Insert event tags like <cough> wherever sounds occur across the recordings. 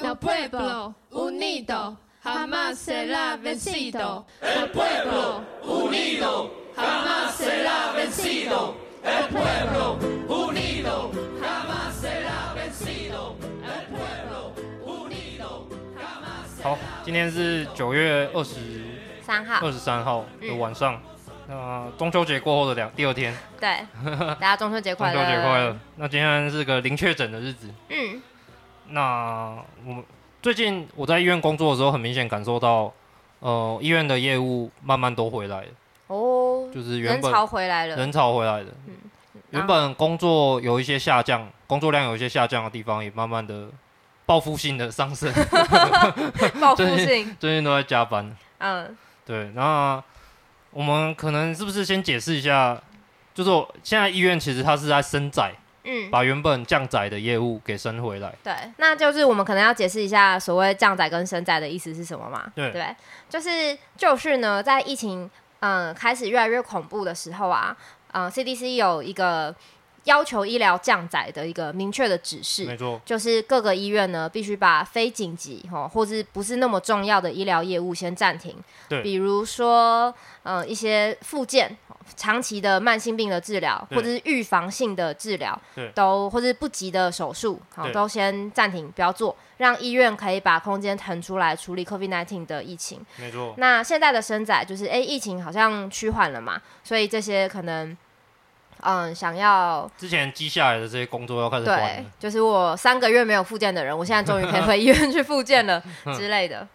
El pueblo unido jamás será vencido. El pueblo unido jamás será vencido. El pueblo unido jamás será vencido. El pueblo unido jamás。好，今天是九月二十三号，二十三号的晚上。那、嗯呃、中秋节过后的两第二天，对，大家中秋节快乐！中秋节快乐！那今天是个零确诊的日子。嗯，那我们最近我在医院工作的时候，很明显感受到，呃，医院的业务慢慢都回来了。哦，就是原本人潮回来了，人潮回来了。嗯，原本工作有一些下降，工作量有一些下降的地方，也慢慢的报复性的上升。<laughs> 报复性最，最近都在加班。嗯，对，那。我们可能是不是先解释一下，就是我现在医院其实它是在升载，嗯，把原本降载的业务给升回来。对，那就是我们可能要解释一下所谓降载跟升载的意思是什么嘛？对，对，就是就是呢，在疫情嗯开始越来越恐怖的时候啊，嗯，CDC 有一个。要求医疗降载的一个明确的指示，没错，就是各个医院呢必须把非紧急哈或者不是那么重要的医疗业务先暂停。对，比如说，呃，一些复健、长期的慢性病的治疗，或者是预防性的治疗，都或者是不急的手术，好，都先暂停，不要做，让医院可以把空间腾出来处理 COVID-19 的疫情。没错。那现在的生仔就是，哎，疫情好像趋缓了嘛，所以这些可能。嗯，想要之前积下来的这些工作要开始换了。对，就是我三个月没有复健的人，我现在终于可以回医院 <laughs> 去复健了 <laughs> 之类的。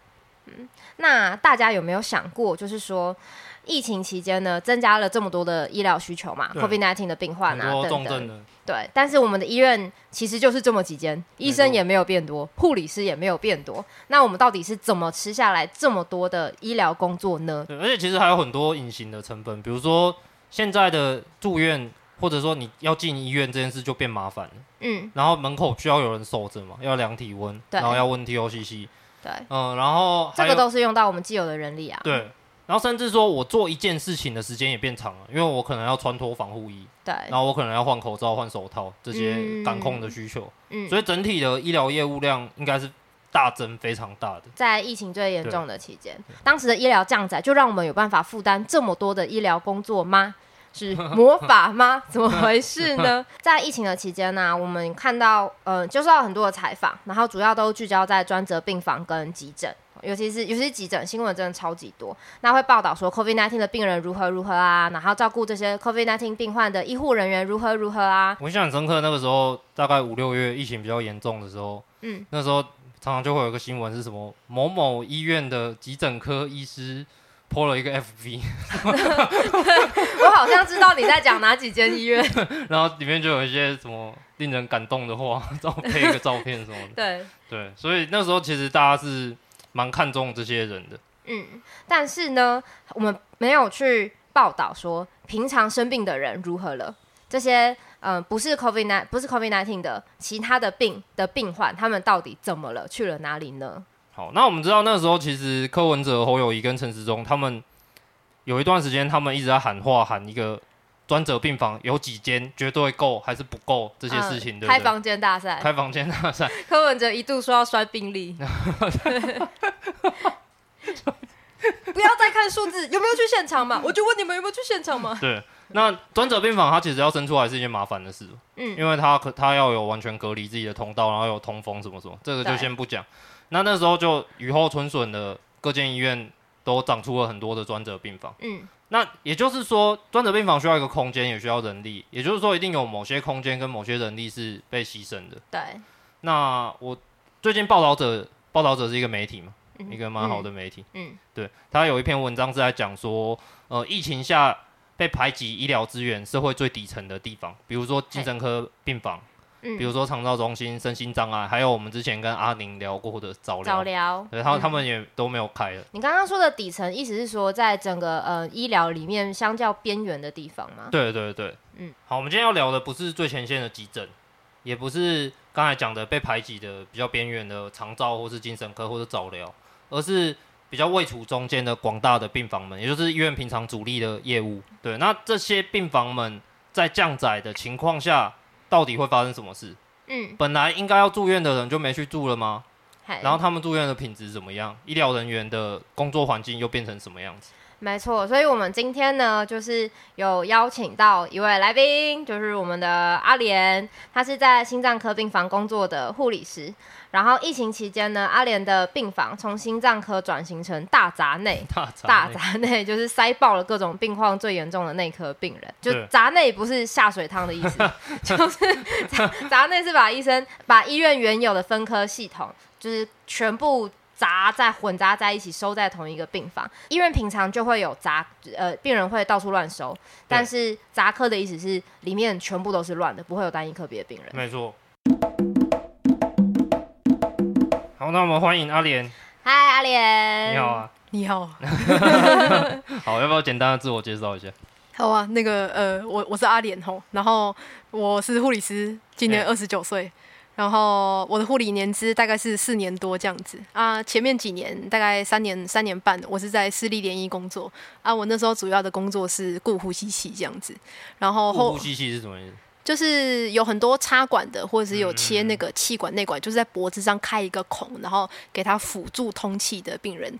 嗯，那大家有没有想过，就是说疫情期间呢，增加了这么多的医疗需求嘛？COVID-19 的病患啊，重症的。对，但是我们的医院其实就是这么几间，医生也没有变多，护理师也没有变多。那我们到底是怎么吃下来这么多的医疗工作呢？对，而且其实还有很多隐形的成本，比如说。现在的住院，或者说你要进医院这件事就变麻烦了。嗯，然后门口需要有人守着嘛，要量体温，然后要问 TOCC。对，嗯，然后这个都是用到我们既有的人力啊。对，然后甚至说我做一件事情的时间也变长了，因为我可能要穿脱防护衣。对，然后我可能要换口罩、换手套这些感控的需求。嗯，所以整体的医疗业务量应该是大增，非常大的。在疫情最严重的期间，当时的医疗降载就让我们有办法负担这么多的医疗工作吗？是魔法吗？<laughs> 怎么回事呢？在疫情的期间呢、啊，我们看到，呃，就是有很多的采访，然后主要都聚焦在专责病房跟急诊，尤其是尤其是急诊，新闻真的超级多。那会报道说，COVID-19 的病人如何如何啊，然后照顾这些 COVID-19 病患的医护人员如何如何啊。我印象很深刻，那个时候大概五六月疫情比较严重的时候，嗯，那时候常常就会有一个新闻是什么某某医院的急诊科医师。破了一个 FV，<laughs> 我好像知道你在讲哪几间医院，<laughs> 然后里面就有一些什么令人感动的话，照配一个照片什么的。对对，所以那时候其实大家是蛮看重这些人的。嗯，但是呢，我们没有去报道说平常生病的人如何了。这些嗯、呃，不是 COVID-19，不是 COVID nineteen 的其他的病的病患，他们到底怎么了？去了哪里呢？好，那我们知道那时候其实柯文哲、侯友谊跟陈时中他们有一段时间，他们一直在喊话，喊一个专责病房有几间绝对够还是不够这些事情？开房间大赛，开房间大赛。柯文哲一度说要摔病历，<laughs> <laughs> 不要再看数字，有没有去现场嘛？我就问你们有没有去现场嘛？对，那专责病房它其实要生出来是一件麻烦的事，嗯，因为它可它要有完全隔离自己的通道，然后有通风什么什么，这个就先不讲。那那时候就雨后春笋的各间医院都长出了很多的专责病房。嗯，那也就是说，专责病房需要一个空间，也需要人力。也就是说，一定有某些空间跟某些人力是被牺牲的。对。那我最近报道者，报道者是一个媒体嘛，嗯、一个蛮好的媒体。嗯。嗯对，他有一篇文章是在讲说，呃，疫情下被排挤医疗资源，社会最底层的地方，比如说精神科病房。嗯、比如说长照中心、身心障碍，还有我们之前跟阿宁聊过的早疗，早疗，对，他们他们也都没有开了。你刚刚说的底层，意思是说在整个呃医疗里面相较边缘的地方吗？对对对，嗯，好，我们今天要聊的不是最前线的急诊，也不是刚才讲的被排挤的比较边缘的长照或是精神科或者早疗，而是比较位处中间的广大的病房们，也就是医院平常主力的业务。对，那这些病房们在降载的情况下。到底会发生什么事？嗯，本来应该要住院的人就没去住了吗？然后他们住院的品质怎么样？医疗人员的工作环境又变成什么样子？没错，所以我们今天呢，就是有邀请到一位来宾，就是我们的阿莲，她是在心脏科病房工作的护理师。然后疫情期间呢，阿莲的病房从心脏科转型成大杂 <laughs> 内，大杂内就是塞爆了各种病况最严重的内科病人。就杂内不是下水汤的意思，<laughs> 就是杂杂内是把医生把医院原有的分科系统，就是全部。杂在混杂在一起，收在同一个病房。医院平常就会有杂，呃，病人会到处乱收。但是杂科的意思是里面全部都是乱的，不会有单一科别的病人。没错。好，那我们欢迎阿莲。嗨，阿莲。你好啊。你好。<laughs> 好，要不要简单的自我介绍一下？好啊，那个呃，我我是阿莲吼，然后我是护理师，今年二十九岁。欸然后我的护理年资大概是四年多这样子。啊，前面几年大概三年三年半，我是在私立联谊工作。啊，我那时候主要的工作是顾呼吸器这样子，然后呼吸器是什么意思？就是有很多插管的，或者是有切那个气管内管，就是在脖子上开一个孔，然后给他辅助通气的病人，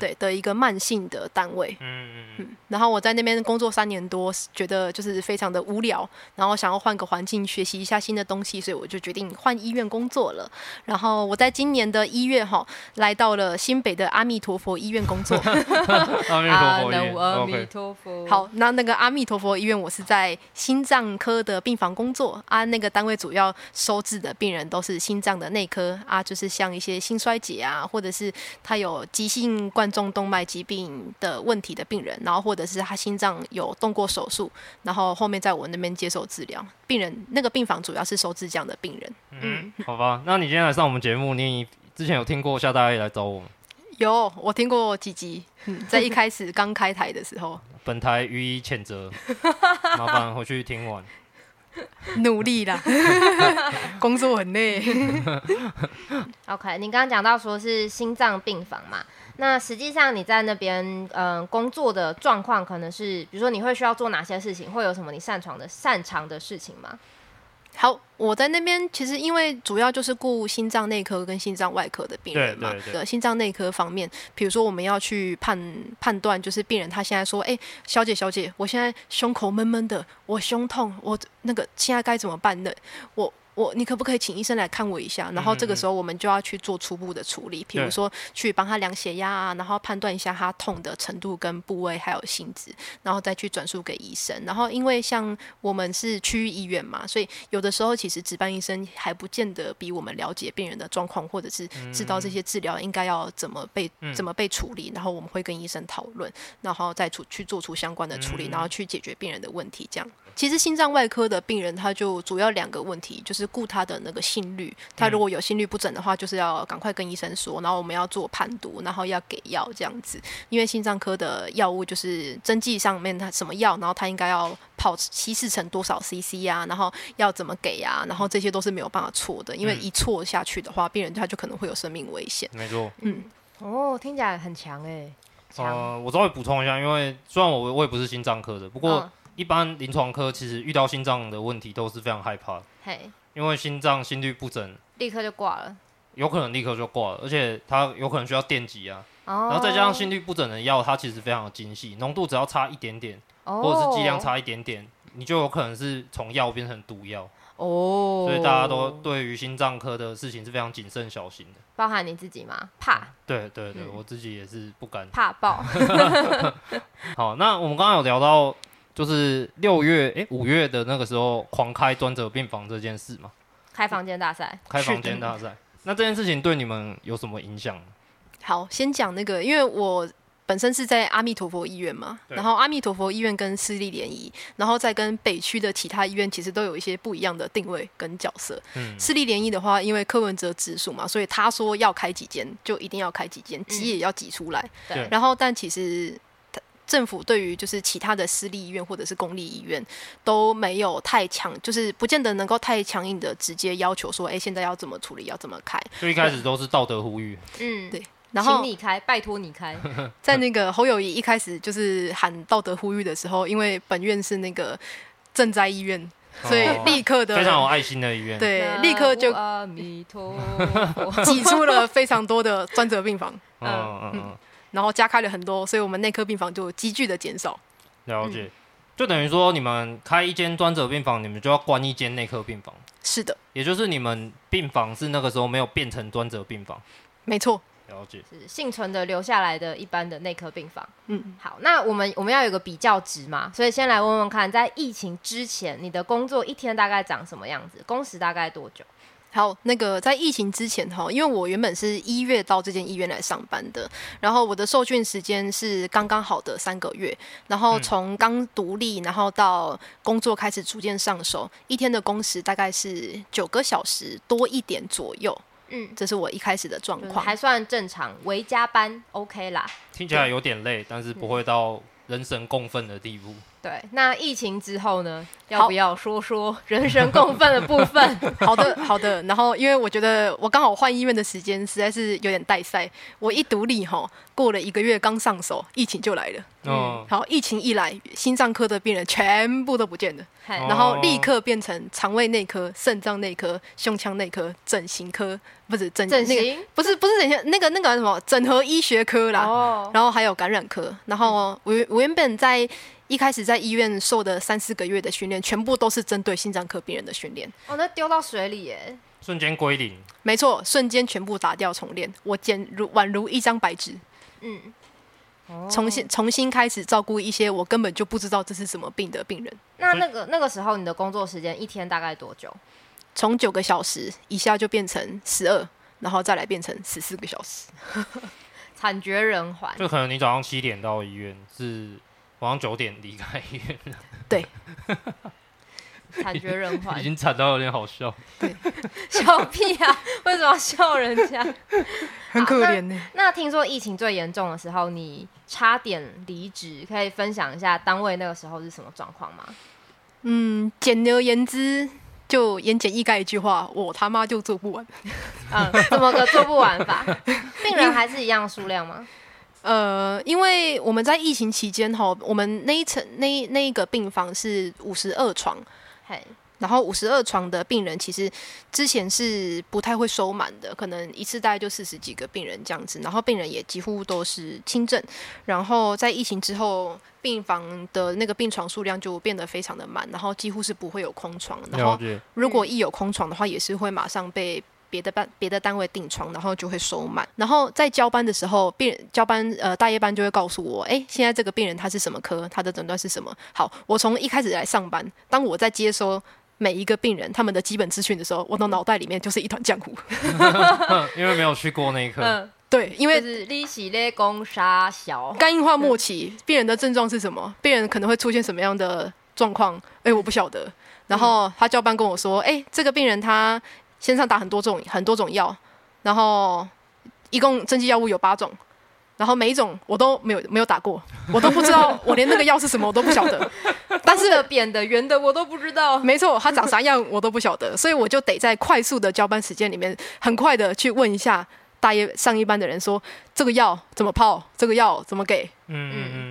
对的一个慢性的单位。嗯嗯。然后我在那边工作三年多，觉得就是非常的无聊，然后想要换个环境学习一下新的东西，所以我就决定换医院工作了。然后我在今年的一月哈，来到了新北的阿弥陀佛医院工作。<laughs> 阿弥陀佛。好，那那个阿弥陀佛医院，我是在心脏科的病房。工作啊，那个单位主要收治的病人都是心脏的内科啊，就是像一些心衰竭啊，或者是他有急性冠状动脉疾病的问题的病人，然后或者是他心脏有动过手术，然后后面在我那边接受治疗。病人那个病房主要是收治这样的病人。嗯，好吧，那你今天来上我们节目，你之前有听过夏大爷来找我吗？有，我听过几集，嗯，在一开始刚开台的时候。本台予以谴责，<laughs> 麻烦回去听完。<laughs> 努力啦，<laughs> 工作很累。OK，你刚刚讲到说是心脏病房嘛，那实际上你在那边嗯、呃、工作的状况可能是，比如说你会需要做哪些事情，会有什么你擅长的擅长的事情吗？好，我在那边其实因为主要就是顾心脏内科跟心脏外科的病人嘛。对，对，对，心脏内科方面，比如说我们要去判判断，就是病人他现在说，哎，小姐小姐，我现在胸口闷闷的，我胸痛，我那个现在该怎么办呢？我。我，你可不可以请医生来看我一下？然后这个时候我们就要去做初步的处理，比如说去帮他量血压啊，然后判断一下他痛的程度跟部位还有性质，然后再去转述给医生。然后因为像我们是区域医院嘛，所以有的时候其实值班医生还不见得比我们了解病人的状况，或者是知道这些治疗应该要怎么被怎么被处理。然后我们会跟医生讨论，然后再处去做出相关的处理，然后去解决病人的问题。这样，其实心脏外科的病人他就主要两个问题，就是。顾他的那个心率，他如果有心率不整的话，就是要赶快跟医生说，然后我们要做判读，然后要给药这样子。因为心脏科的药物就是针剂上面他什么药，然后他应该要跑稀释成多少 CC 啊，然后要怎么给啊，然后这些都是没有办法错的，因为一错下去的话，病人他就可能会有生命危险。没错，嗯，哦，听起来很强哎。呃，我稍微补充一下，因为虽然我我也不是心脏科的，不过一般临床科其实遇到心脏的问题都是非常害怕。嘿。因为心脏心律不整，立刻就挂了，有可能立刻就挂了，而且它有可能需要电击啊，哦、然后再加上心律不整的药，它其实非常的精细，浓度只要差一点点，哦、或者是剂量差一点点，你就有可能是从药变成毒药哦。所以大家都对于心脏科的事情是非常谨慎小心的，包含你自己吗？怕？对对对，嗯、我自己也是不敢怕爆。<laughs> 好，那我们刚刚有聊到。就是六月哎，五月的那个时候狂开专责病房这件事嘛，开房间大赛，开房间大赛。那这件事情对你们有什么影响？好，先讲那个，因为我本身是在阿弥陀佛医院嘛，然后阿弥陀佛医院跟私立联谊，然后再跟北区的其他医院，其实都有一些不一样的定位跟角色。嗯，私立联谊的话，因为柯文哲直属嘛，所以他说要开几间，就一定要开几间，挤也要挤出来。嗯、对，然后但其实。政府对于就是其他的私立医院或者是公立医院都没有太强，就是不见得能够太强硬的直接要求说，哎，现在要怎么处理，要怎么开。就一开始都是道德呼吁，嗯，对。然后请你开，拜托你开。<laughs> 在那个侯友谊一开始就是喊道德呼吁的时候，因为本院是那个赈灾医院，所以立刻的非常有爱心的医院，对，立刻就阿弥陀，挤出了非常多的专责病房，<laughs> 嗯嗯嗯，然后加开了很多，所以我们内科病房就急剧的减少。了解，就等于说你们开一间专责病房，你们就要关一间内科病房。是的，也就是你们病房是那个时候没有变成专责病房。没错。了解，是幸存的留下来的一般的内科病房。嗯，好，那我们我们要有个比较值嘛，所以先来问问看，在疫情之前，你的工作一天大概长什么样子？工时大概多久？好，那个在疫情之前哈，因为我原本是一月到这间医院来上班的，然后我的受训时间是刚刚好的三个月，然后从刚独立，然后到工作开始逐渐上手，一天的工时大概是九个小时多一点左右。嗯，这是我一开始的状况，还算正常，微加班 OK 啦。听起来有点累，但是不会到人神共愤的地步。对，那疫情之后呢？要不要说说人神共愤的部分？<laughs> 好的，好的。然后，因为我觉得我刚好换医院的时间实在是有点带塞。我一独立哈，过了一个月刚上手，疫情就来了。嗯，好，疫情一来，心脏科的病人全部都不见了，然后立刻变成肠胃内科、肾脏内科、胸腔内科、整形科，不是整整形，不是不是整形，那个那个什么整合医学科啦。哦，然后还有感染科。然后我我原本在。一开始在医院受的三四个月的训练，全部都是针对心脏科病人的训练。哦，那丢到水里耶，瞬间归零。没错，瞬间全部打掉重练，我简如宛如一张白纸。嗯，重新重新开始照顾一些我根本就不知道这是什么病的病人。那那个那个时候你的工作时间一天大概多久？从九个小时一下就变成十二，然后再来变成十四个小时，惨绝人寰。就可能你早上七点到医院是。晚上九点离开医院了，对，<laughs> 惨绝人寰，已经惨到有点好笑。对，<laughs> 笑屁啊！为什么要笑人家？<laughs> 很可怜呢。那听说疫情最严重的时候，你差点离职，可以分享一下单位那个时候是什么状况吗？嗯，简而言之，就言简意赅一句话，我他妈就做不完。嗯，怎么个做不完法？病人还是一样数量吗？呃，因为我们在疫情期间哈，我们那一层那那一个病房是五十二床，嘿，然后五十二床的病人其实之前是不太会收满的，可能一次大概就四十几个病人这样子，然后病人也几乎都是轻症，然后在疫情之后，病房的那个病床数量就变得非常的满，然后几乎是不会有空床，然后如果一有空床的话，也是会马上被。别的班、别的单位订床，然后就会收满。然后在交班的时候，病人交班呃大夜班就会告诉我，哎，现在这个病人他是什么科，他的诊断是什么。好，我从一开始来上班，当我在接收每一个病人他们的基本资讯的时候，我的脑袋里面就是一团浆糊，因为没有去过那一科。嗯，对，因为是利息类攻杀 <laughs> 小肝硬化末期，病人的症状是什么？病人可能会出现什么样的状况？哎，我不晓得。然后他交班跟我说，哎，这个病人他。线上打很多种很多种药，然后一共针剂药物有八种，然后每一种我都没有没有打过，我都不知道，我连那个药是什么我都不晓得。<laughs> 但是扁的圆的我都不知道。没错，它长啥样我都不晓得，所以我就得在快速的交班时间里面，很快的去问一下大夜上一班的人说，这个药怎么泡，这个药怎么给？嗯嗯嗯。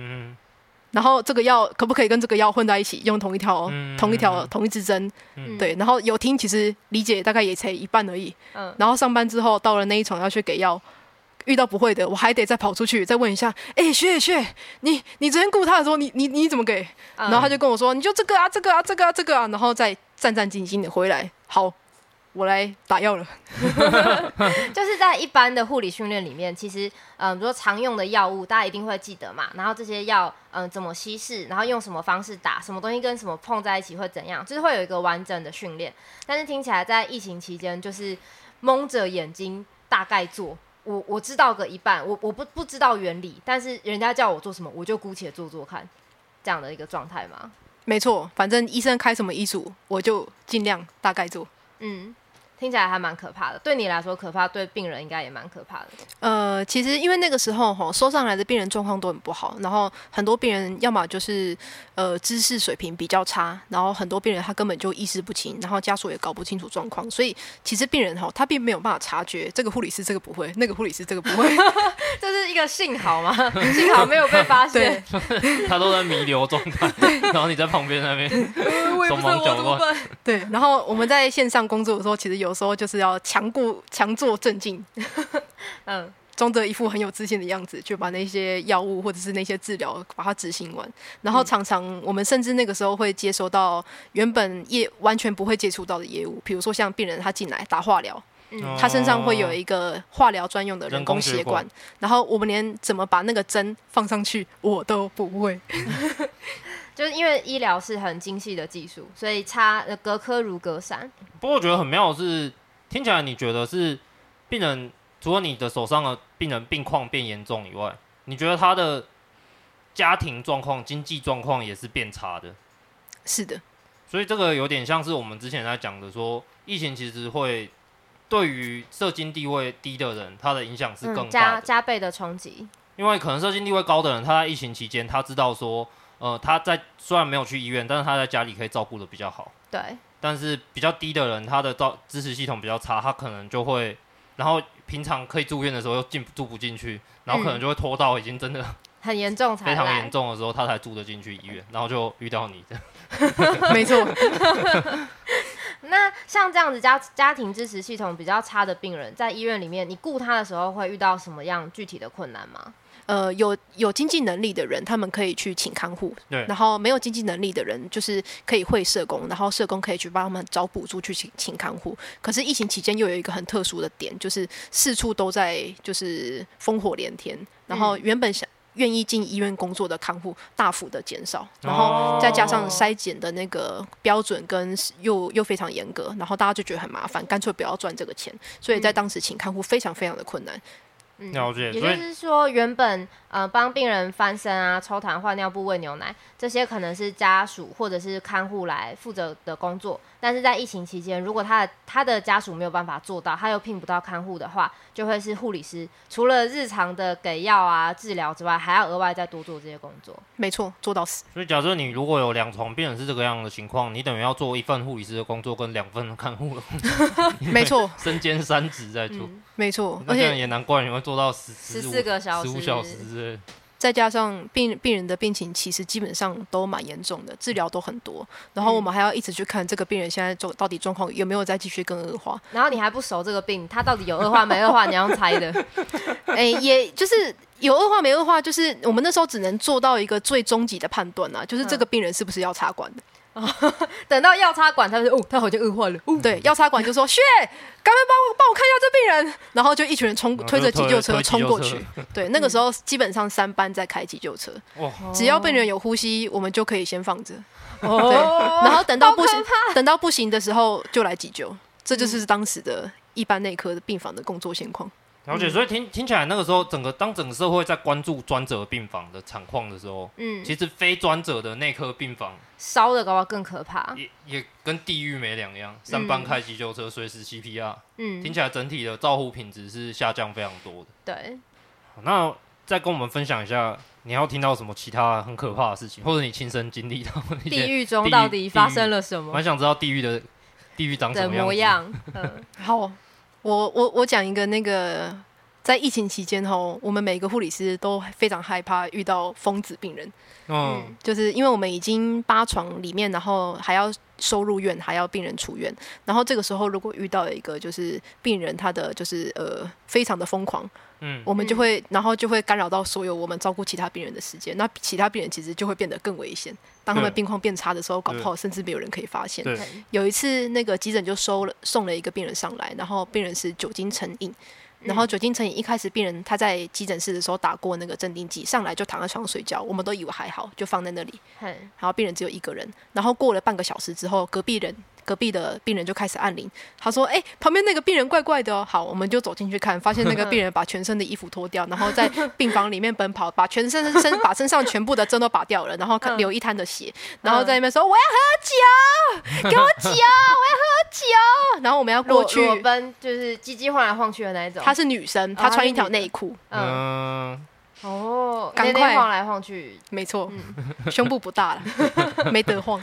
然后这个药可不可以跟这个药混在一起用同一条、嗯、同一条、同一支针？嗯、对，然后有听其实理解大概也才一半而已。嗯，然后上班之后到了那一床要去给药，遇到不会的我还得再跑出去再问一下。哎，学学，你你昨天雇他的时候，你你你怎么给？嗯、然后他就跟我说，你就这个啊，这个啊，这个啊，这个啊，然后再战战兢兢的回来。好。我来打药了，<laughs> 就是在一般的护理训练里面，其实，嗯，比如说常用的药物，大家一定会记得嘛。然后这些药，嗯，怎么稀释，然后用什么方式打，什么东西跟什么碰在一起会怎样，就是会有一个完整的训练。但是听起来在疫情期间，就是蒙着眼睛大概做，我我知道个一半，我我不不知道原理，但是人家叫我做什么，我就姑且做做看，这样的一个状态嘛。没错，反正医生开什么医嘱，我就尽量大概做。嗯。听起来还蛮可怕的。对你来说可怕，对病人应该也蛮可怕的。呃，其实因为那个时候吼，收上来的病人状况都很不好，然后很多病人要么就是呃知识水平比较差，然后很多病人他根本就意识不清，然后家属也搞不清楚状况，所以其实病人吼他并没有办法察觉这个护理师这个不会，那个护理师这个不会，<laughs> 这是一个幸好吗？幸好没有被发现，他都在弥留状态，然后你在旁边那边手忙脚乱。对，然后我们在线上工作的时候，其实有时候就是要强固、强作镇静，<laughs> 嗯，装着一副很有自信的样子，就把那些药物或者是那些治疗把它执行完。然后常常我们甚至那个时候会接收到原本业完全不会接触到的业务，比如说像病人他进来打化疗，嗯，他身上会有一个化疗专用的人工血管，然后我们连怎么把那个针放上去我都不会。<laughs> 就是因为医疗是很精细的技术，所以差隔科如隔山。不过我觉得很妙的是，听起来你觉得是病人除了你的手上的病人病况变严重以外，你觉得他的家庭状况、经济状况也是变差的？是的。所以这个有点像是我们之前在讲的说，说疫情其实会对于社经地位低的人，他的影响是更大的、嗯、加加倍的冲击。因为可能社经地位高的人，他在疫情期间，他知道说。呃，他在虽然没有去医院，但是他在家里可以照顾的比较好。对。但是比较低的人，他的照支持系统比较差，他可能就会，然后平常可以住院的时候又进住不进去，然后可能就会拖到已经真的、嗯、很严重才非常严重的时候，他才住得进去医院，然后就遇到你这样。<laughs> 没错。<laughs> 那像这样子家家庭支持系统比较差的病人，在医院里面，你顾他的时候会遇到什么样具体的困难吗？呃，有有经济能力的人，他们可以去请看护；对，然后没有经济能力的人，就是可以会社工，然后社工可以去帮他们找补助去请请看护。可是疫情期间又有一个很特殊的点，就是四处都在就是烽火连天，然后原本想愿意进医院工作的看护大幅的减少，然后再加上筛检的那个标准跟又又非常严格，然后大家就觉得很麻烦，干脆不要赚这个钱，所以在当时请看护非常非常的困难。了解，也就是说，原本呃帮病人翻身啊、抽痰、换尿布、喂牛奶，这些可能是家属或者是看护来负责的工作。但是在疫情期间，如果他的他的家属没有办法做到，他又聘不到看护的话，就会是护理师除了日常的给药啊、治疗之外，还要额外再多做这些工作。没错，做到死。所以，假设你如果有两床病人是这个样的情况，你等于要做一份护理师的工作跟两份看护的工作。<laughs> 没错，<laughs> 身兼三职在做。嗯、没错，而且也难怪你会做到十十四个小时，十五小时之类。再加上病病人的病情其实基本上都蛮严重的，治疗都很多，然后我们还要一直去看这个病人现在状到底状况有没有再继续更恶化，然后你还不熟这个病，他到底有恶化没恶化，你要猜的。<laughs> 哎、欸，也就是有恶化没恶化，就是我们那时候只能做到一个最终极的判断啊，就是这个病人是不是要插管的。哦、<laughs> 等到要插管，他就说：“哦，他好像恶化了。哦”对，要插管就说：“血，赶快帮我帮我看一下这病人。”然后就一群人冲推着急救车冲过去。<laughs> 对，那个时候基本上三班在开急救车。哦、只要病人有呼吸，我们就可以先放着。哦、对，然后等到不行，等到不行的时候就来急救。这就是当时的一般内科的病房的工作现况。了解，所以听听起来，那个时候整个当整个社会在关注专责病房的惨况的时候，嗯，其实非专责的内科病房烧的搞不好更可怕，也也跟地狱没两样。三班开急救车，随时 CPR，嗯，听起来整体的照护品质是下降非常多的。对，那再跟我们分享一下，你要听到什么其他很可怕的事情，或者你亲身经历到地狱中到底发生了什么？蛮想知道地狱的地狱长什么样模样。<laughs> 嗯，好。我我我讲一个那个，在疫情期间吼，我们每个护理师都非常害怕遇到疯子病人。嗯，就是因为我们已经八床里面，然后还要收入院，还要病人出院，然后这个时候如果遇到一个就是病人，他的就是呃非常的疯狂，嗯，我们就会然后就会干扰到所有我们照顾其他病人的时间，那其他病人其实就会变得更危险。当他们病况变差的时候，搞不好甚至没有人可以发现。有一次那个急诊就收了送了一个病人上来，然后病人是酒精成瘾。然后酒精成瘾，一开始病人他在急诊室的时候打过那个镇定剂，上来就躺在床上睡觉，我们都以为还好，就放在那里。然后病人只有一个人。然后过了半个小时之后，隔壁人隔壁的病人就开始按铃，他说：“哎、欸，旁边那个病人怪怪的哦。”好，我们就走进去看，发现那个病人把全身的衣服脱掉，然后在病房里面奔跑，把全身身把身上全部的针都拔掉了，然后流一滩的血，然后在那边说：“我要喝酒，给我酒，我要喝酒。”然后我们要过去，裸奔就是鸡鸡晃来晃去的那一种。她是女生，她穿一条内裤，嗯。哦，赶快晃来晃去，没错，嗯、胸部不大了，没得晃。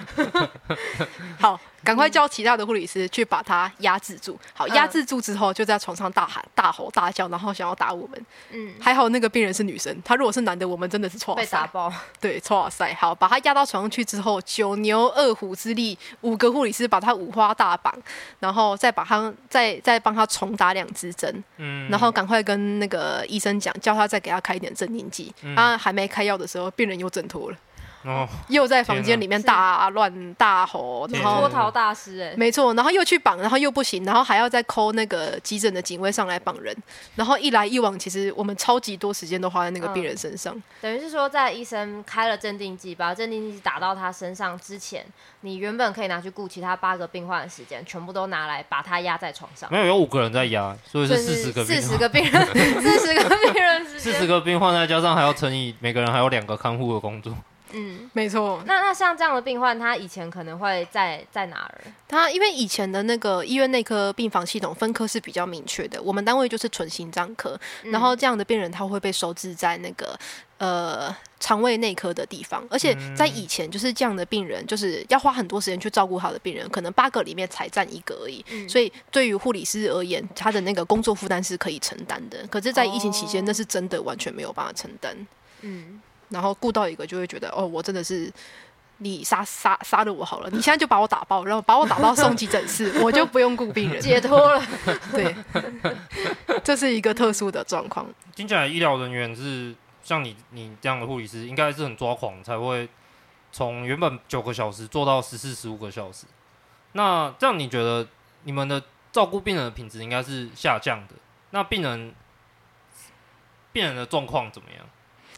好。赶快叫其他的护理师去把他压制住。好，压制住之后，就在床上大喊、大吼、大叫，然后想要打我们。嗯，还好那个病人是女生，她如果是男的，我们真的是错被打爆。对，错塞。好，把他压到床上去之后，九牛二虎之力，五个护理师把他五花大绑，然后再把他再再帮他重打两支针。嗯，然后赶快跟那个医生讲，叫他再给他开一点镇定剂。他、嗯、还没开药的时候，病人又挣脱了。哦，又在房间里面大乱大吼，然后脱逃大师哎，没错，然后又去绑，然后又不行，然后还要再 call 那个急诊的警卫上来绑人，然后一来一往，其实我们超级多时间都花在那个病人身上。嗯、等于是说，在医生开了镇定剂，把镇定剂打到他身上之前，你原本可以拿去顾其他八个病患的时间，全部都拿来把他压在床上。没有，有五个人在压，所以是四十个病，四十个病人，四十个病人，四十个病患再加上还要乘以每个人还有两个看护的工作。嗯，没错。那那像这样的病患，他以前可能会在在哪儿？他因为以前的那个医院内科病房系统分科是比较明确的，我们单位就是纯心脏科，嗯、然后这样的病人他会被收治在那个呃肠胃内科的地方，而且在以前就是这样的病人，就是要花很多时间去照顾好的病人，可能八个里面才占一个而已。嗯、所以对于护理师而言，他的那个工作负担是可以承担的。可是，在疫情期间，哦、那是真的完全没有办法承担。嗯。然后顾到一个就会觉得哦，我真的是你杀杀杀了我好了，你现在就把我打爆，然后把我打到送急诊室，<laughs> 我就不用顾病人，解脱了。<laughs> 对，这是一个特殊的状况。听起来医疗人员是像你你这样的护理师，应该是很抓狂才会从原本九个小时做到十四十五个小时。那这样你觉得你们的照顾病人的品质应该是下降的？那病人病人的状况怎么样？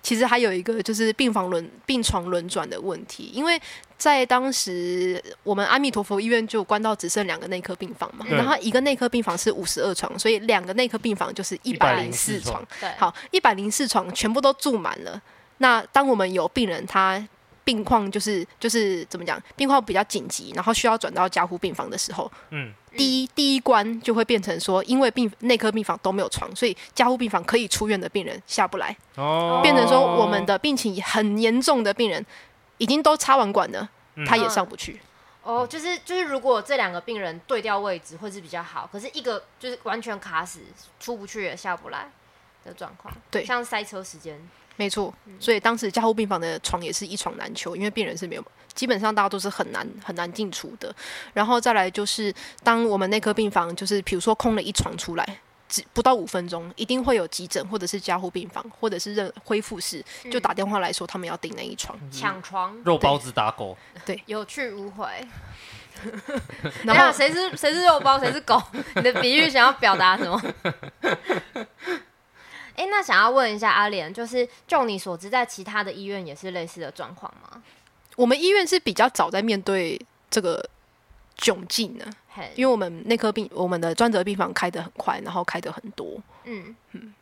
其实还有一个就是病房轮病床轮转的问题，因为在当时我们阿弥陀佛医院就关到只剩两个内科病房嘛，对然后一个内科病房是五十二床，所以两个内科病房就是一百零四床。对，好，一百零四床全部都住满了。那当我们有病人他。病况就是就是怎么讲，病况比较紧急，然后需要转到加护病房的时候，嗯，第一第一关就会变成说，因为病内科病房都没有床，所以加护病房可以出院的病人下不来，哦，变成说我们的病情很严重的病人已经都插完管了，嗯、他也上不去。哦，就是就是，如果这两个病人对调位置会是比较好，可是一个就是完全卡死，出不去也下不来的状况，对，像塞车时间。没错，所以当时加护病房的床也是一床难求，因为病人是没有，基本上大家都是很难很难进出的。然后再来就是，当我们内科病房就是比如说空了一床出来，只不到五分钟，一定会有急诊或者是加护病房或者是任恢复室就打电话来说他们要订那一床抢床，肉包子打狗，对，有去无回。<laughs> 然后谁是谁是肉包，谁是狗？你的比喻想要表达什么？<laughs> 哎，那想要问一下阿莲，就是就你所知，在其他的医院也是类似的状况吗？我们医院是比较早在面对这个窘境呢，嘿因为我们内科病，我们的专责病房开的很快，然后开的很多，嗯嗯，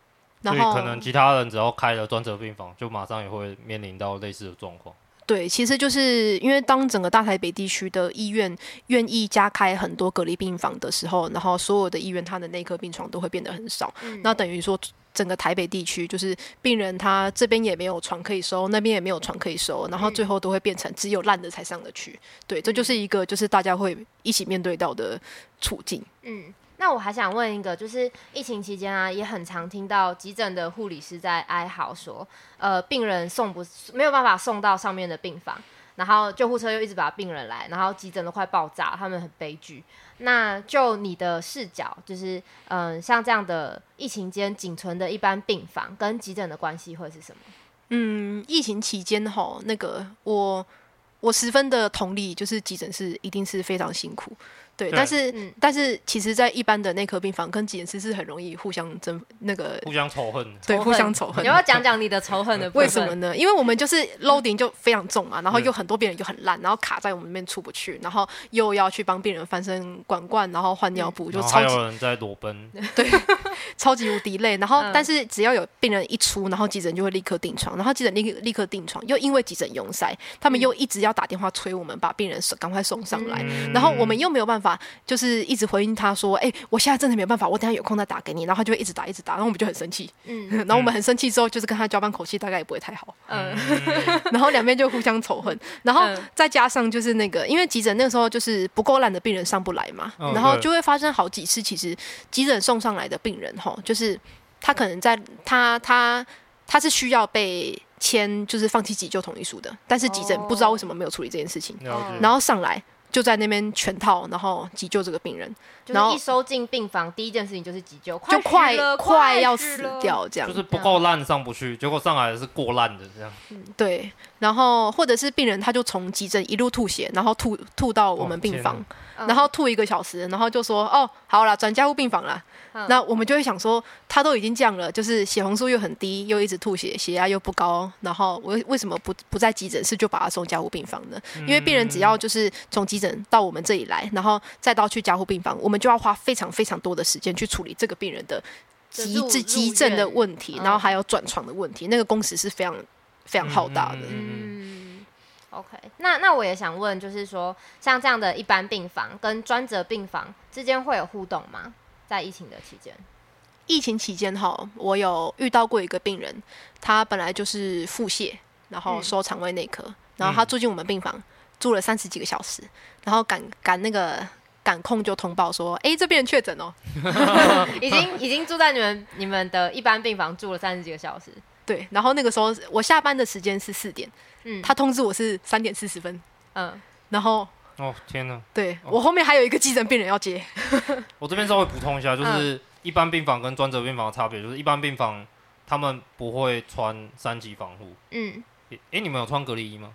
然后可能其他人只要开了专责病房，就马上也会面临到类似的状况。对，其实就是因为当整个大台北地区的医院愿意加开很多隔离病房的时候，然后所有的医院它的内科病床都会变得很少，嗯、那等于说。整个台北地区，就是病人他这边也没有床可以收，那边也没有床可以收，然后最后都会变成只有烂的才上得去。对，这就是一个就是大家会一起面对到的处境。嗯，那我还想问一个，就是疫情期间啊，也很常听到急诊的护理师在哀嚎说，呃，病人送不没有办法送到上面的病房。然后救护车又一直把病人来，然后急诊都快爆炸，他们很悲剧。那就你的视角，就是嗯、像这样的疫情间仅存的一般病房跟急诊的关系会是什么？嗯，疫情期间哈，那个我我十分的同理，就是急诊是一定是非常辛苦。对，但是、嗯、但是其实，在一般的内科病房跟急诊室是很容易互相争那个互相仇恨，对，互相仇恨。你要讲讲你的仇恨的？为什么呢？因为我们就是 loading 就非常重嘛，然后又很多病人就很烂，然后卡在我们那边出不去，然后又要去帮病人翻身管灌，然后换尿布，就超级有人在裸奔，对，<laughs> 超级无敌累。然后但是只要有病人一出，然后急诊就会立刻订床，然后急诊立立刻订床，又因为急诊拥塞，他们又一直要打电话催我们把病人赶快送上来，然后我们又没有办法，就是。一直回应他说：“哎、欸，我现在真的没有办法，我等下有空再打给你。”然后他就会一直打，一直打，然后我们就很生气。嗯，<laughs> 然后我们很生气之后，就是跟他交班口气大概也不会太好。嗯，<laughs> 然后两边就互相仇恨。然后再加上就是那个，因为急诊那个时候就是不够烂的病人上不来嘛，嗯、然后就会发生好几次。其实急诊送上来的病人哈，就是他可能在他他他是需要被签就是放弃急救同意书的，但是急诊不知道为什么没有处理这件事情，哦、然后上来。就在那边全套，然后急救这个病人，然后一收进病房，第一件事情就是急救，就快快要死掉这样，就是不够烂上不去，结果上来的是过烂的这样。对，然后或者是病人他就从急诊一路吐血，然后吐吐到我们病房，然后吐一个小时，然后就说哦，好了，转加护病房了。那我们就会想说，他都已经这样了，就是血红素又很低，又一直吐血，血压又不高，然后我为什么不不在急诊室就把他送加护病房呢？因为病人只要就是从急诊到我们这里来，然后再到去加护病房，我们就要花非常非常多的时间去处理这个病人的急症急症的问题，然后还有转床的问题，那个工时是非常非常浩大的。嗯，OK，那那我也想问，就是说像这样的一般病房跟专责病房之间会有互动吗？在疫情的期间，疫情期间哈，我有遇到过一个病人，他本来就是腹泻，然后收肠胃内科，嗯、然后他住进我们病房，嗯、住了三十几个小时，然后赶赶那个赶控就通报说，哎、欸，这病人确诊哦，<laughs> <laughs> 已经已经住在你们你们的一般病房住了三十几个小时，对，然后那个时候我下班的时间是四点，嗯，他通知我是三点四十分，嗯，然后。哦天哪！对、哦、我后面还有一个急诊病人要接。<laughs> 我这边稍微补充一下，就是一般病房跟专责病房的差别，就是一般病房他们不会穿三级防护。嗯。哎、欸，你们有穿隔离衣吗？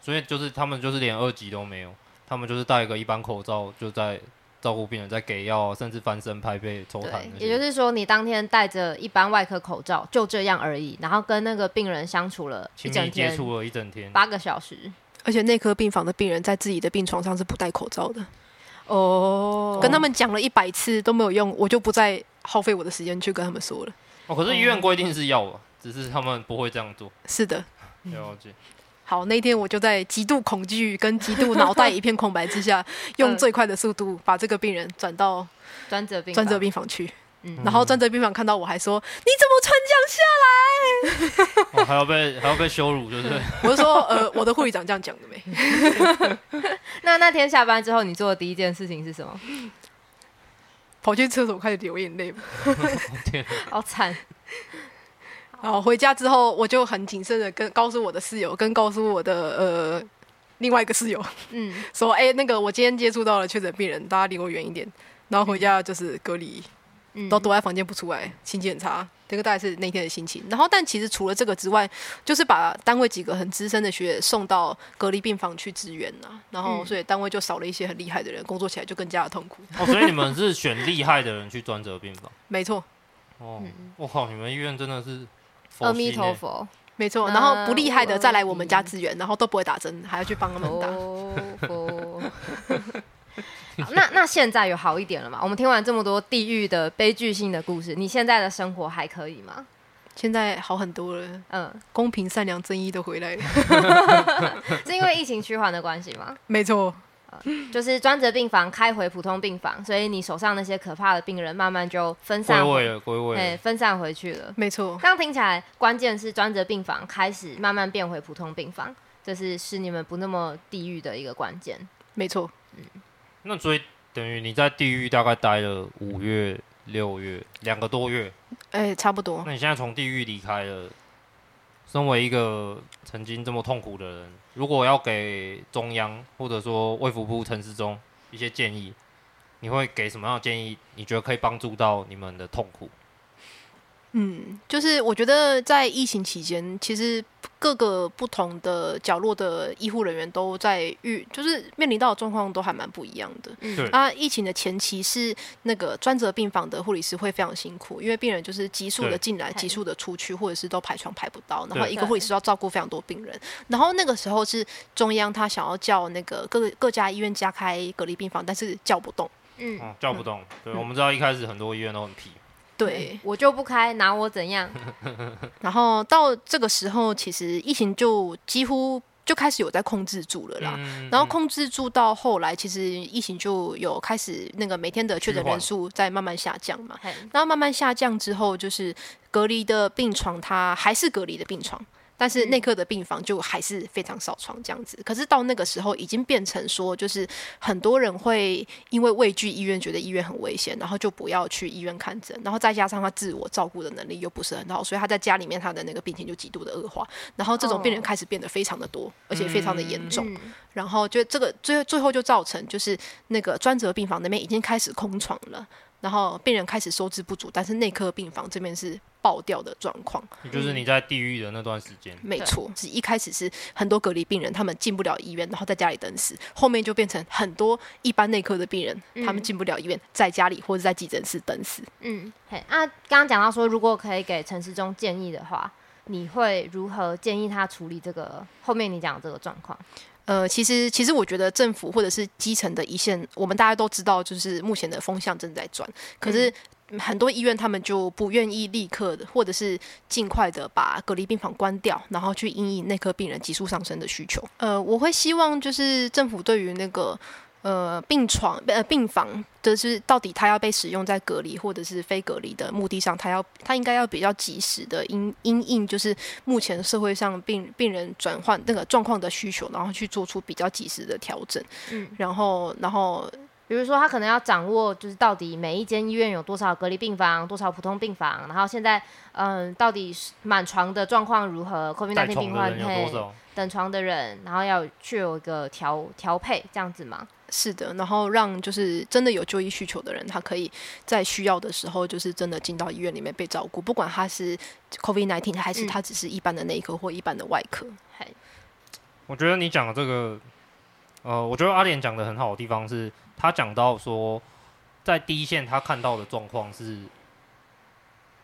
所以就是他们就是连二级都没有，他们就是戴一个一般口罩，就在照顾病人，在给药，甚至翻身、拍背、抽痰。也就是说，你当天戴着一般外科口罩，就这样而已，然后跟那个病人相处了一整天，接触了一整天，八个小时。而且内科病房的病人在自己的病床上是不戴口罩的哦，跟他们讲了一百次都没有用，我就不再耗费我的时间去跟他们说了。哦，可是医院规定是要的，只是他们不会这样做。是的，了解。好，那天我就在极度恐惧跟极度脑袋一片空白之下，<laughs> 用最快的速度把这个病人转到专责病专责病房去。然后站在病房看到我还说：“你怎么穿这样下来？”哦，还要被还要被羞辱，就是。<laughs> 我就说：“呃，我的护理长这样讲的没。<laughs> ”那那天下班之后，你做的第一件事情是什么？跑去厕所开始流眼泪。天 <laughs> 好惨。然后回家之后，我就很谨慎的跟告诉我的室友，跟告诉我的呃另外一个室友，嗯，说：“哎，那个我今天接触到了确诊病人，大家离我远一点。”然后回家就是隔离。都躲在房间不出来，心情很差。这个大概是那天的心情。然后，但其实除了这个之外，就是把单位几个很资深的学姐送到隔离病房去支援呐。然后，所以单位就少了一些很厉害的人，工作起来就更加的痛苦。哦，所以你们是选厉害的人去专责病房？没错。哦，我靠，你们医院真的是阿弥陀佛。没错。然后不厉害的再来我们家支援，然后都不会打针，还要去帮他们打。<laughs> <laughs> 那那现在有好一点了吗？我们听完这么多地狱的悲剧性的故事，你现在的生活还可以吗？现在好很多了，嗯，公平、善良、正义都回来了。<laughs> 是因为疫情趋缓的关系吗？没错，就是专责病房开回普通病房，所以你手上那些可怕的病人慢慢就分散归位了，归位，对，分散回去了。没错，这样听起来，关键是专责病房开始慢慢变回普通病房，这是使你们不那么地狱的一个关键。没错，嗯。那所以等于你在地狱大概待了五月、六月两个多月，哎、欸，差不多。那你现在从地狱离开了，身为一个曾经这么痛苦的人，如果要给中央或者说卫福部陈时中一些建议，你会给什么样的建议？你觉得可以帮助到你们的痛苦？嗯，就是我觉得在疫情期间，其实各个不同的角落的医护人员都在遇，就是面临到的状况都还蛮不一样的。嗯，啊，疫情的前期是那个专责病房的护理师会非常辛苦，因为病人就是急速的进来，急速的出去，或者是都排床排不到，然后一个护理师要照顾非常多病人。然后那个时候是中央他想要叫那个各各家医院加开隔离病房，但是叫不动。嗯，叫不动。对，我们知道一开始很多医院都很皮。对，我就不开，拿我怎样？<laughs> 然后到这个时候，其实疫情就几乎就开始有在控制住了啦。嗯、然后控制住到后来，其实疫情就有开始那个每天的确诊人数在慢慢下降嘛。然后慢慢下降之后，就是隔离的病床，它还是隔离的病床。但是内科的病房就还是非常少床这样子，可是到那个时候已经变成说，就是很多人会因为畏惧医院，觉得医院很危险，然后就不要去医院看诊，然后再加上他自我照顾的能力又不是很好，所以他在家里面他的那个病情就极度的恶化，然后这种病人开始变得非常的多，而且非常的严重，然后就这个最最后就造成就是那个专责病房那边已经开始空床了。然后病人开始收治不足，但是内科病房这边是爆掉的状况。就是你在地狱的那段时间。嗯、没错，是一开始是很多隔离病人，他们进不了医院，然后在家里等死。后面就变成很多一般内科的病人，嗯、他们进不了医院，在家里或者在急诊室等死。嗯，嘿，啊，刚刚讲到说，如果可以给陈世忠建议的话，你会如何建议他处理这个后面你讲的这个状况？呃，其实其实我觉得政府或者是基层的一线，我们大家都知道，就是目前的风向正在转。可是很多医院他们就不愿意立刻的，或者是尽快的把隔离病房关掉，然后去应应内科病人急速上升的需求。呃，我会希望就是政府对于那个。呃，病床呃病房，就是到底它要被使用在隔离或者是非隔离的目的上，它要它应该要比较及时的因因应，就是目前社会上病病人转换那个状况的需求，然后去做出比较及时的调整。嗯，然后然后比如说他可能要掌握，就是到底每一间医院有多少隔离病房，多少普通病房，然后现在嗯、呃，到底是满床的状况如何？COVID-19 病患配等床的人，然后要去有一个调调配这样子嘛？是的，然后让就是真的有就医需求的人，他可以在需要的时候，就是真的进到医院里面被照顾，不管他是 COVID-19 还是他只是一般的内科或一般的外科。嗯、我觉得你讲的这个，呃，我觉得阿莲讲的很好的地方是，他讲到说，在第一线他看到的状况是，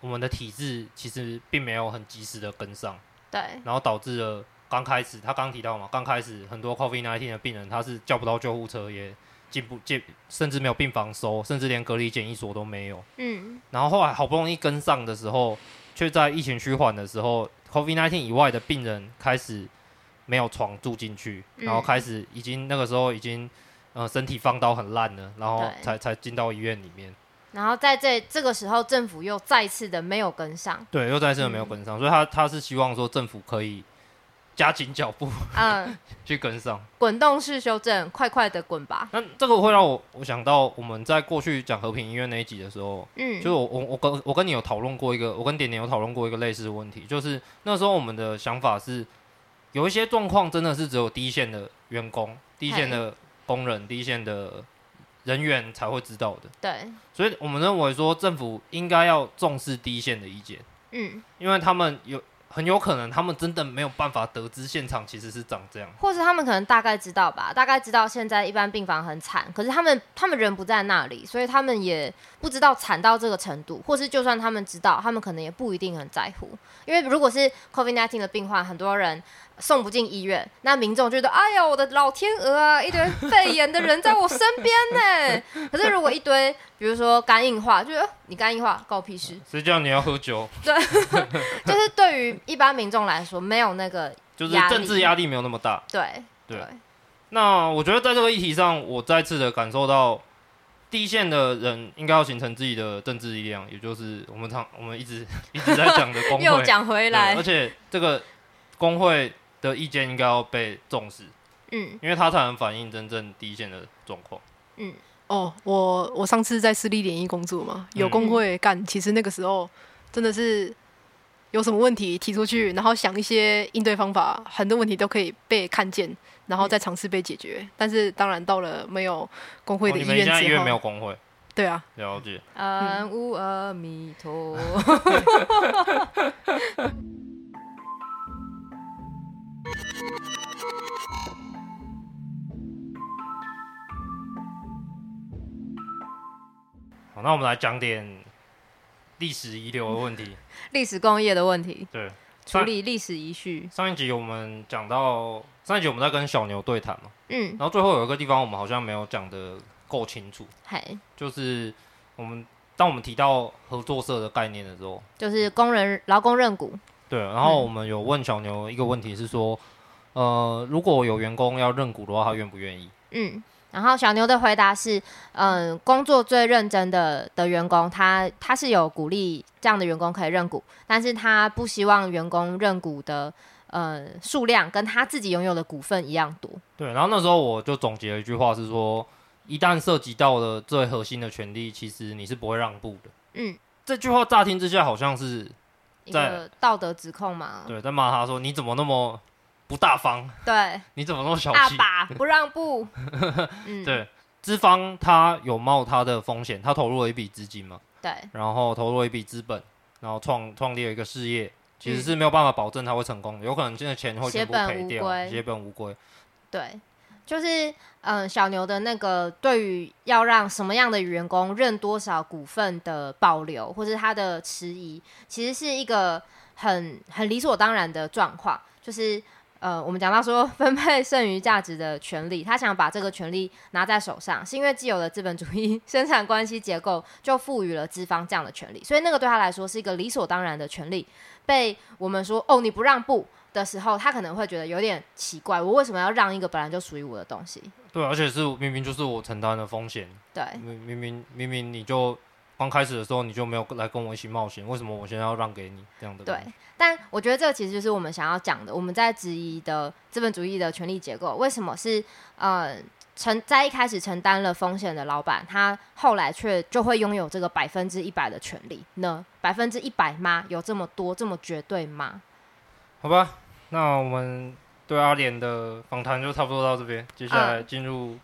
我们的体制其实并没有很及时的跟上，对，然后导致了。刚开始，他刚提到嘛，刚开始很多 COVID-19 的病人，他是叫不到救护车，也进不进，甚至没有病房收，甚至连隔离检疫所都没有。嗯。然后后来好不容易跟上的时候，却在疫情趋缓的时候，COVID-19 以外的病人开始没有床住进去，然后开始已经那个时候已经呃身体放到很烂了，然后才才进到医院里面。然后在这这个时候，政府又再次的没有跟上。对，又再次的没有跟上，嗯、所以他他是希望说政府可以。加紧脚步，嗯，<laughs> 去跟上，滚动式修正，快快的滚吧。那这个会让我我想到我们在过去讲和平医院那一集的时候，嗯，就是我我我跟我跟你有讨论过一个，我跟点点有讨论过一个类似的问题，就是那时候我们的想法是，有一些状况真的是只有第一线的员工、第一线的工人、第一线的人员才会知道的。对，所以我们认为说政府应该要重视第一线的意见，嗯，因为他们有。很有可能他们真的没有办法得知现场其实是长这样，或是他们可能大概知道吧，大概知道现在一般病房很惨，可是他们他们人不在那里，所以他们也不知道惨到这个程度，或是就算他们知道，他们可能也不一定很在乎，因为如果是 COVID-19 的病患，很多人。送不进医院，那民众觉得，哎呀，我的老天鹅啊，一堆肺炎的人在我身边呢。<laughs> 可是如果一堆，比如说肝硬化，就你肝硬化，关我屁事。谁叫你要喝酒？对，就是对于一般民众来说，没有那个，<laughs> 就是政治压力没有那么大。对对。那我觉得在这个议题上，我再次的感受到，第一线的人应该要形成自己的政治力量，也就是我们常我们一直一直在讲的工会。<laughs> 又讲回来，而且这个工会。的意见应该要被重视，嗯，因为他才能反映真正第一线的状况，嗯，哦，我我上次在私立联谊工作嘛，有工会干，嗯、其实那个时候真的是有什么问题提出去，然后想一些应对方法，很多问题都可以被看见，然后再尝试被解决。嗯、但是当然到了没有工会的医院之后，医院没有工会，对啊，了解。阿弥陀。<laughs> <laughs> <laughs> 好，那我们来讲点历史遗留的问题，<laughs> 历史工业的问题，对，处理历史遗绪。上一集我们讲到，上一集我们在跟小牛对谈嘛，嗯，然后最后有一个地方我们好像没有讲的够清楚，嗨，就是我们当我们提到合作社的概念的时候，就是工人劳工认股，对，然后我们有问小牛一个问题是说，嗯、呃，如果有员工要认股的话，他愿不愿意？嗯。然后小牛的回答是，嗯，工作最认真的的员工，他他是有鼓励这样的员工可以认股，但是他不希望员工认股的呃数量跟他自己拥有的股份一样多。对，然后那时候我就总结了一句话是说，一旦涉及到了最核心的权利，其实你是不会让步的。嗯，这句话乍听之下好像是在一个道德指控嘛？对，在骂他说你怎么那么。不大方，对，你怎么那么小气？大把不让步，<laughs> 嗯、对，资方他有冒他的风险，他投入了一笔资金嘛，对，然后投入了一笔资本，然后创创立了一个事业，其实是没有办法保证他会成功的，有可能现在钱会全部赔掉，血本无归。对，就是嗯，小牛的那个对于要让什么样的员工认多少股份的保留，或是他的迟疑，其实是一个很很理所当然的状况，就是。呃，我们讲到说分配剩余价值的权利，他想把这个权利拿在手上，是因为既有的资本主义 <laughs> 生产关系结构就赋予了资方这样的权利，所以那个对他来说是一个理所当然的权利。被我们说哦，你不让步的时候，他可能会觉得有点奇怪，我为什么要让一个本来就属于我的东西？对，而且是明明就是我承担的风险。对，明明明明明你就。刚开始的时候你就没有来跟我一起冒险，为什么我现在要让给你这样的？对，但我觉得这个其实就是我们想要讲的。我们在质疑的资本主义的权力结构，为什么是呃承在一开始承担了风险的老板，他后来却就会拥有这个百分之一百的权利呢？百分之一百吗？有这么多这么绝对吗？好吧，那我们对阿莲的访谈就差不多到这边，接下来进入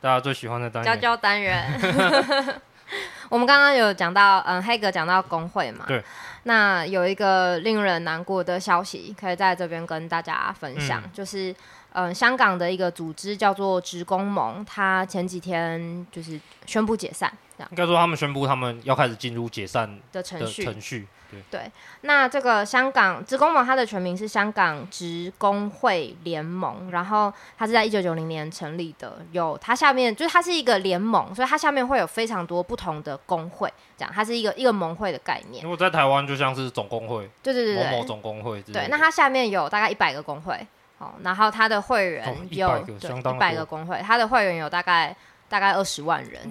大家最喜欢的单元——教教单元。<laughs> <laughs> 我们刚刚有讲到，嗯，黑哥讲到工会嘛，对，那有一个令人难过的消息，可以在这边跟大家分享，嗯、就是，嗯，香港的一个组织叫做职工盟，他前几天就是宣布解散。应该说他们宣布他们要开始进入解散的程序。程序。对，那这个香港职工盟，它的全名是香港职工会联盟，然后它是在一九九零年成立的，有它下面就是它是一个联盟，所以它下面会有非常多不同的工会，这样它是一个一个盟会的概念。如果在台湾就像是总工会，对对对对，某某总工会，对，那它下面有大概一百个工会，哦，然后它的会员有一百个工会，它的会员有大概大概二十万人，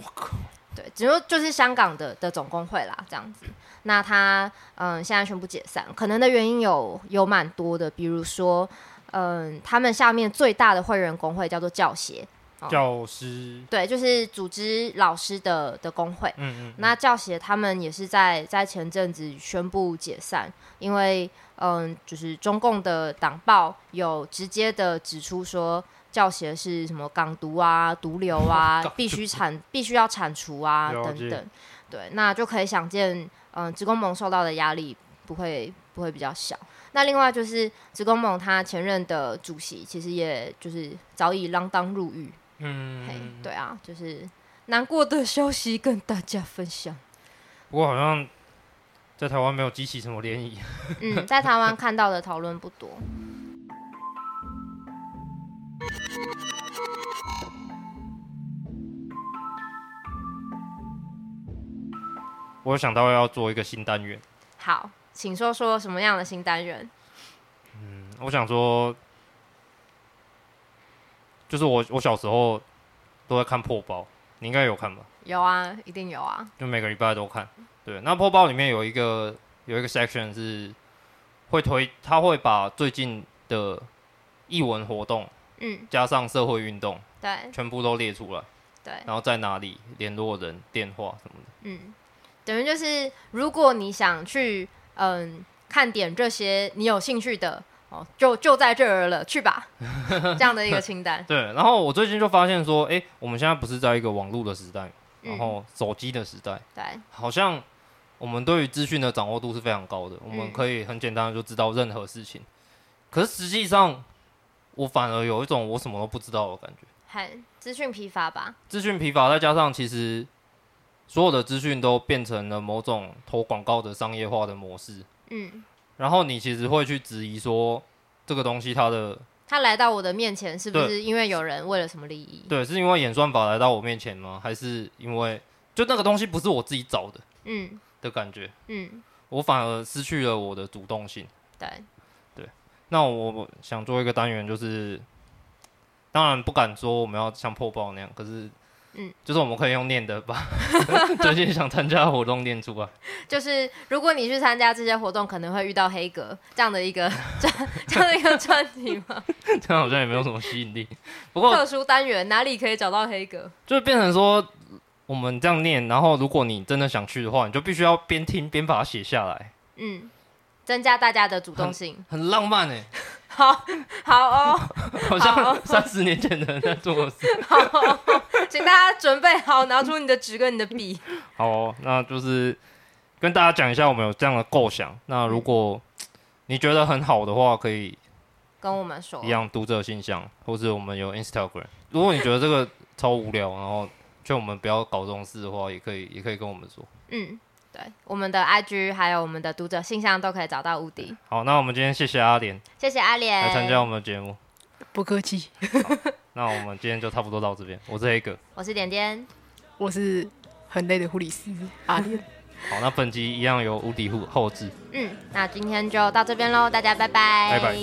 对，只有就是香港的的总工会啦，这样子。那他嗯，现在宣布解散，可能的原因有有蛮多的，比如说嗯，他们下面最大的会员工会叫做教协，教师对，就是组织老师的的工会。嗯，嗯嗯。那教协他们也是在在前阵子宣布解散，因为嗯，就是中共的党报有直接的指出说，教协是什么港独啊、毒瘤啊，<laughs> 必须铲必须要铲除啊等等。对，那就可以想见。嗯，职工盟受到的压力不会不会比较小。那另外就是职工盟他前任的主席，其实也就是早已锒铛入狱。嗯，嘿，对啊，就是难过的消息跟大家分享。不过好像在台湾没有激起什么涟漪。<laughs> 嗯，在台湾看到的讨论不多。我想到要做一个新单元。好，请说说什么样的新单元？嗯，我想说，就是我我小时候都在看破包，你应该有看吧？有啊，一定有啊。就每个礼拜都看。对，那破包里面有一个有一个 section 是会推，他会把最近的译文活动，嗯，加上社会运动，对，全部都列出来。对，然后在哪里联络人、电话什么的。嗯。等于就是，如果你想去嗯看点这些你有兴趣的哦，就就在这儿了，去吧，<laughs> 这样的一个清单。对，然后我最近就发现说，哎，我们现在不是在一个网络的时代，然后手机的时代，对，好像我们对于资讯的掌握度是非常高的，我们可以很简单的就知道任何事情。可是实际上，我反而有一种我什么都不知道的感觉，很资讯疲乏吧？资讯疲乏，再加上其实。所有的资讯都变成了某种投广告的商业化的模式。嗯，然后你其实会去质疑说，这个东西它的，它来到我的面前，是不是因为有人为了什么利益？对，是因为演算法来到我面前吗？还是因为就那个东西不是我自己找的？嗯，的感觉。嗯，我反而失去了我的主动性。对，对。那我想做一个单元，就是当然不敢说我们要像破报那样，可是。嗯，就是我们可以用念的把 <laughs> 最近想参加的活动念出来。就是如果你去参加这些活动，可能会遇到黑格这样的一个 <laughs> 这这样的一个专题吗？<laughs> 这样好像也没有什么吸引力。不过特殊单元哪里可以找到黑格？就变成说我们这样念，然后如果你真的想去的话，你就必须要边听边把它写下来。嗯，增加大家的主动性，很，很浪漫哎。好好哦，<laughs> 好像三十年前的人在做的事。<laughs> 好哦，请大家准备好，拿出你的纸跟你的笔。<laughs> 好哦，那就是跟大家讲一下，我们有这样的构想。那如果你觉得很好的话，可以跟我们说，一样读者信箱，或者我们有 Instagram。如果你觉得这个超无聊，然后劝我们不要搞这种事的话，也可以，也可以跟我们说。嗯。对我们的 ig 还有我们的读者信箱都可以找到无敌好那我们今天谢谢阿莲谢谢阿莲来参加我们的节目。不客气。那我们今天就差不多到这边。我是黑哥。我是点点。我是很累的护理师阿莲好那本集一样有无敌护后置。嗯那今天就到这边喽大家拜拜。拜拜。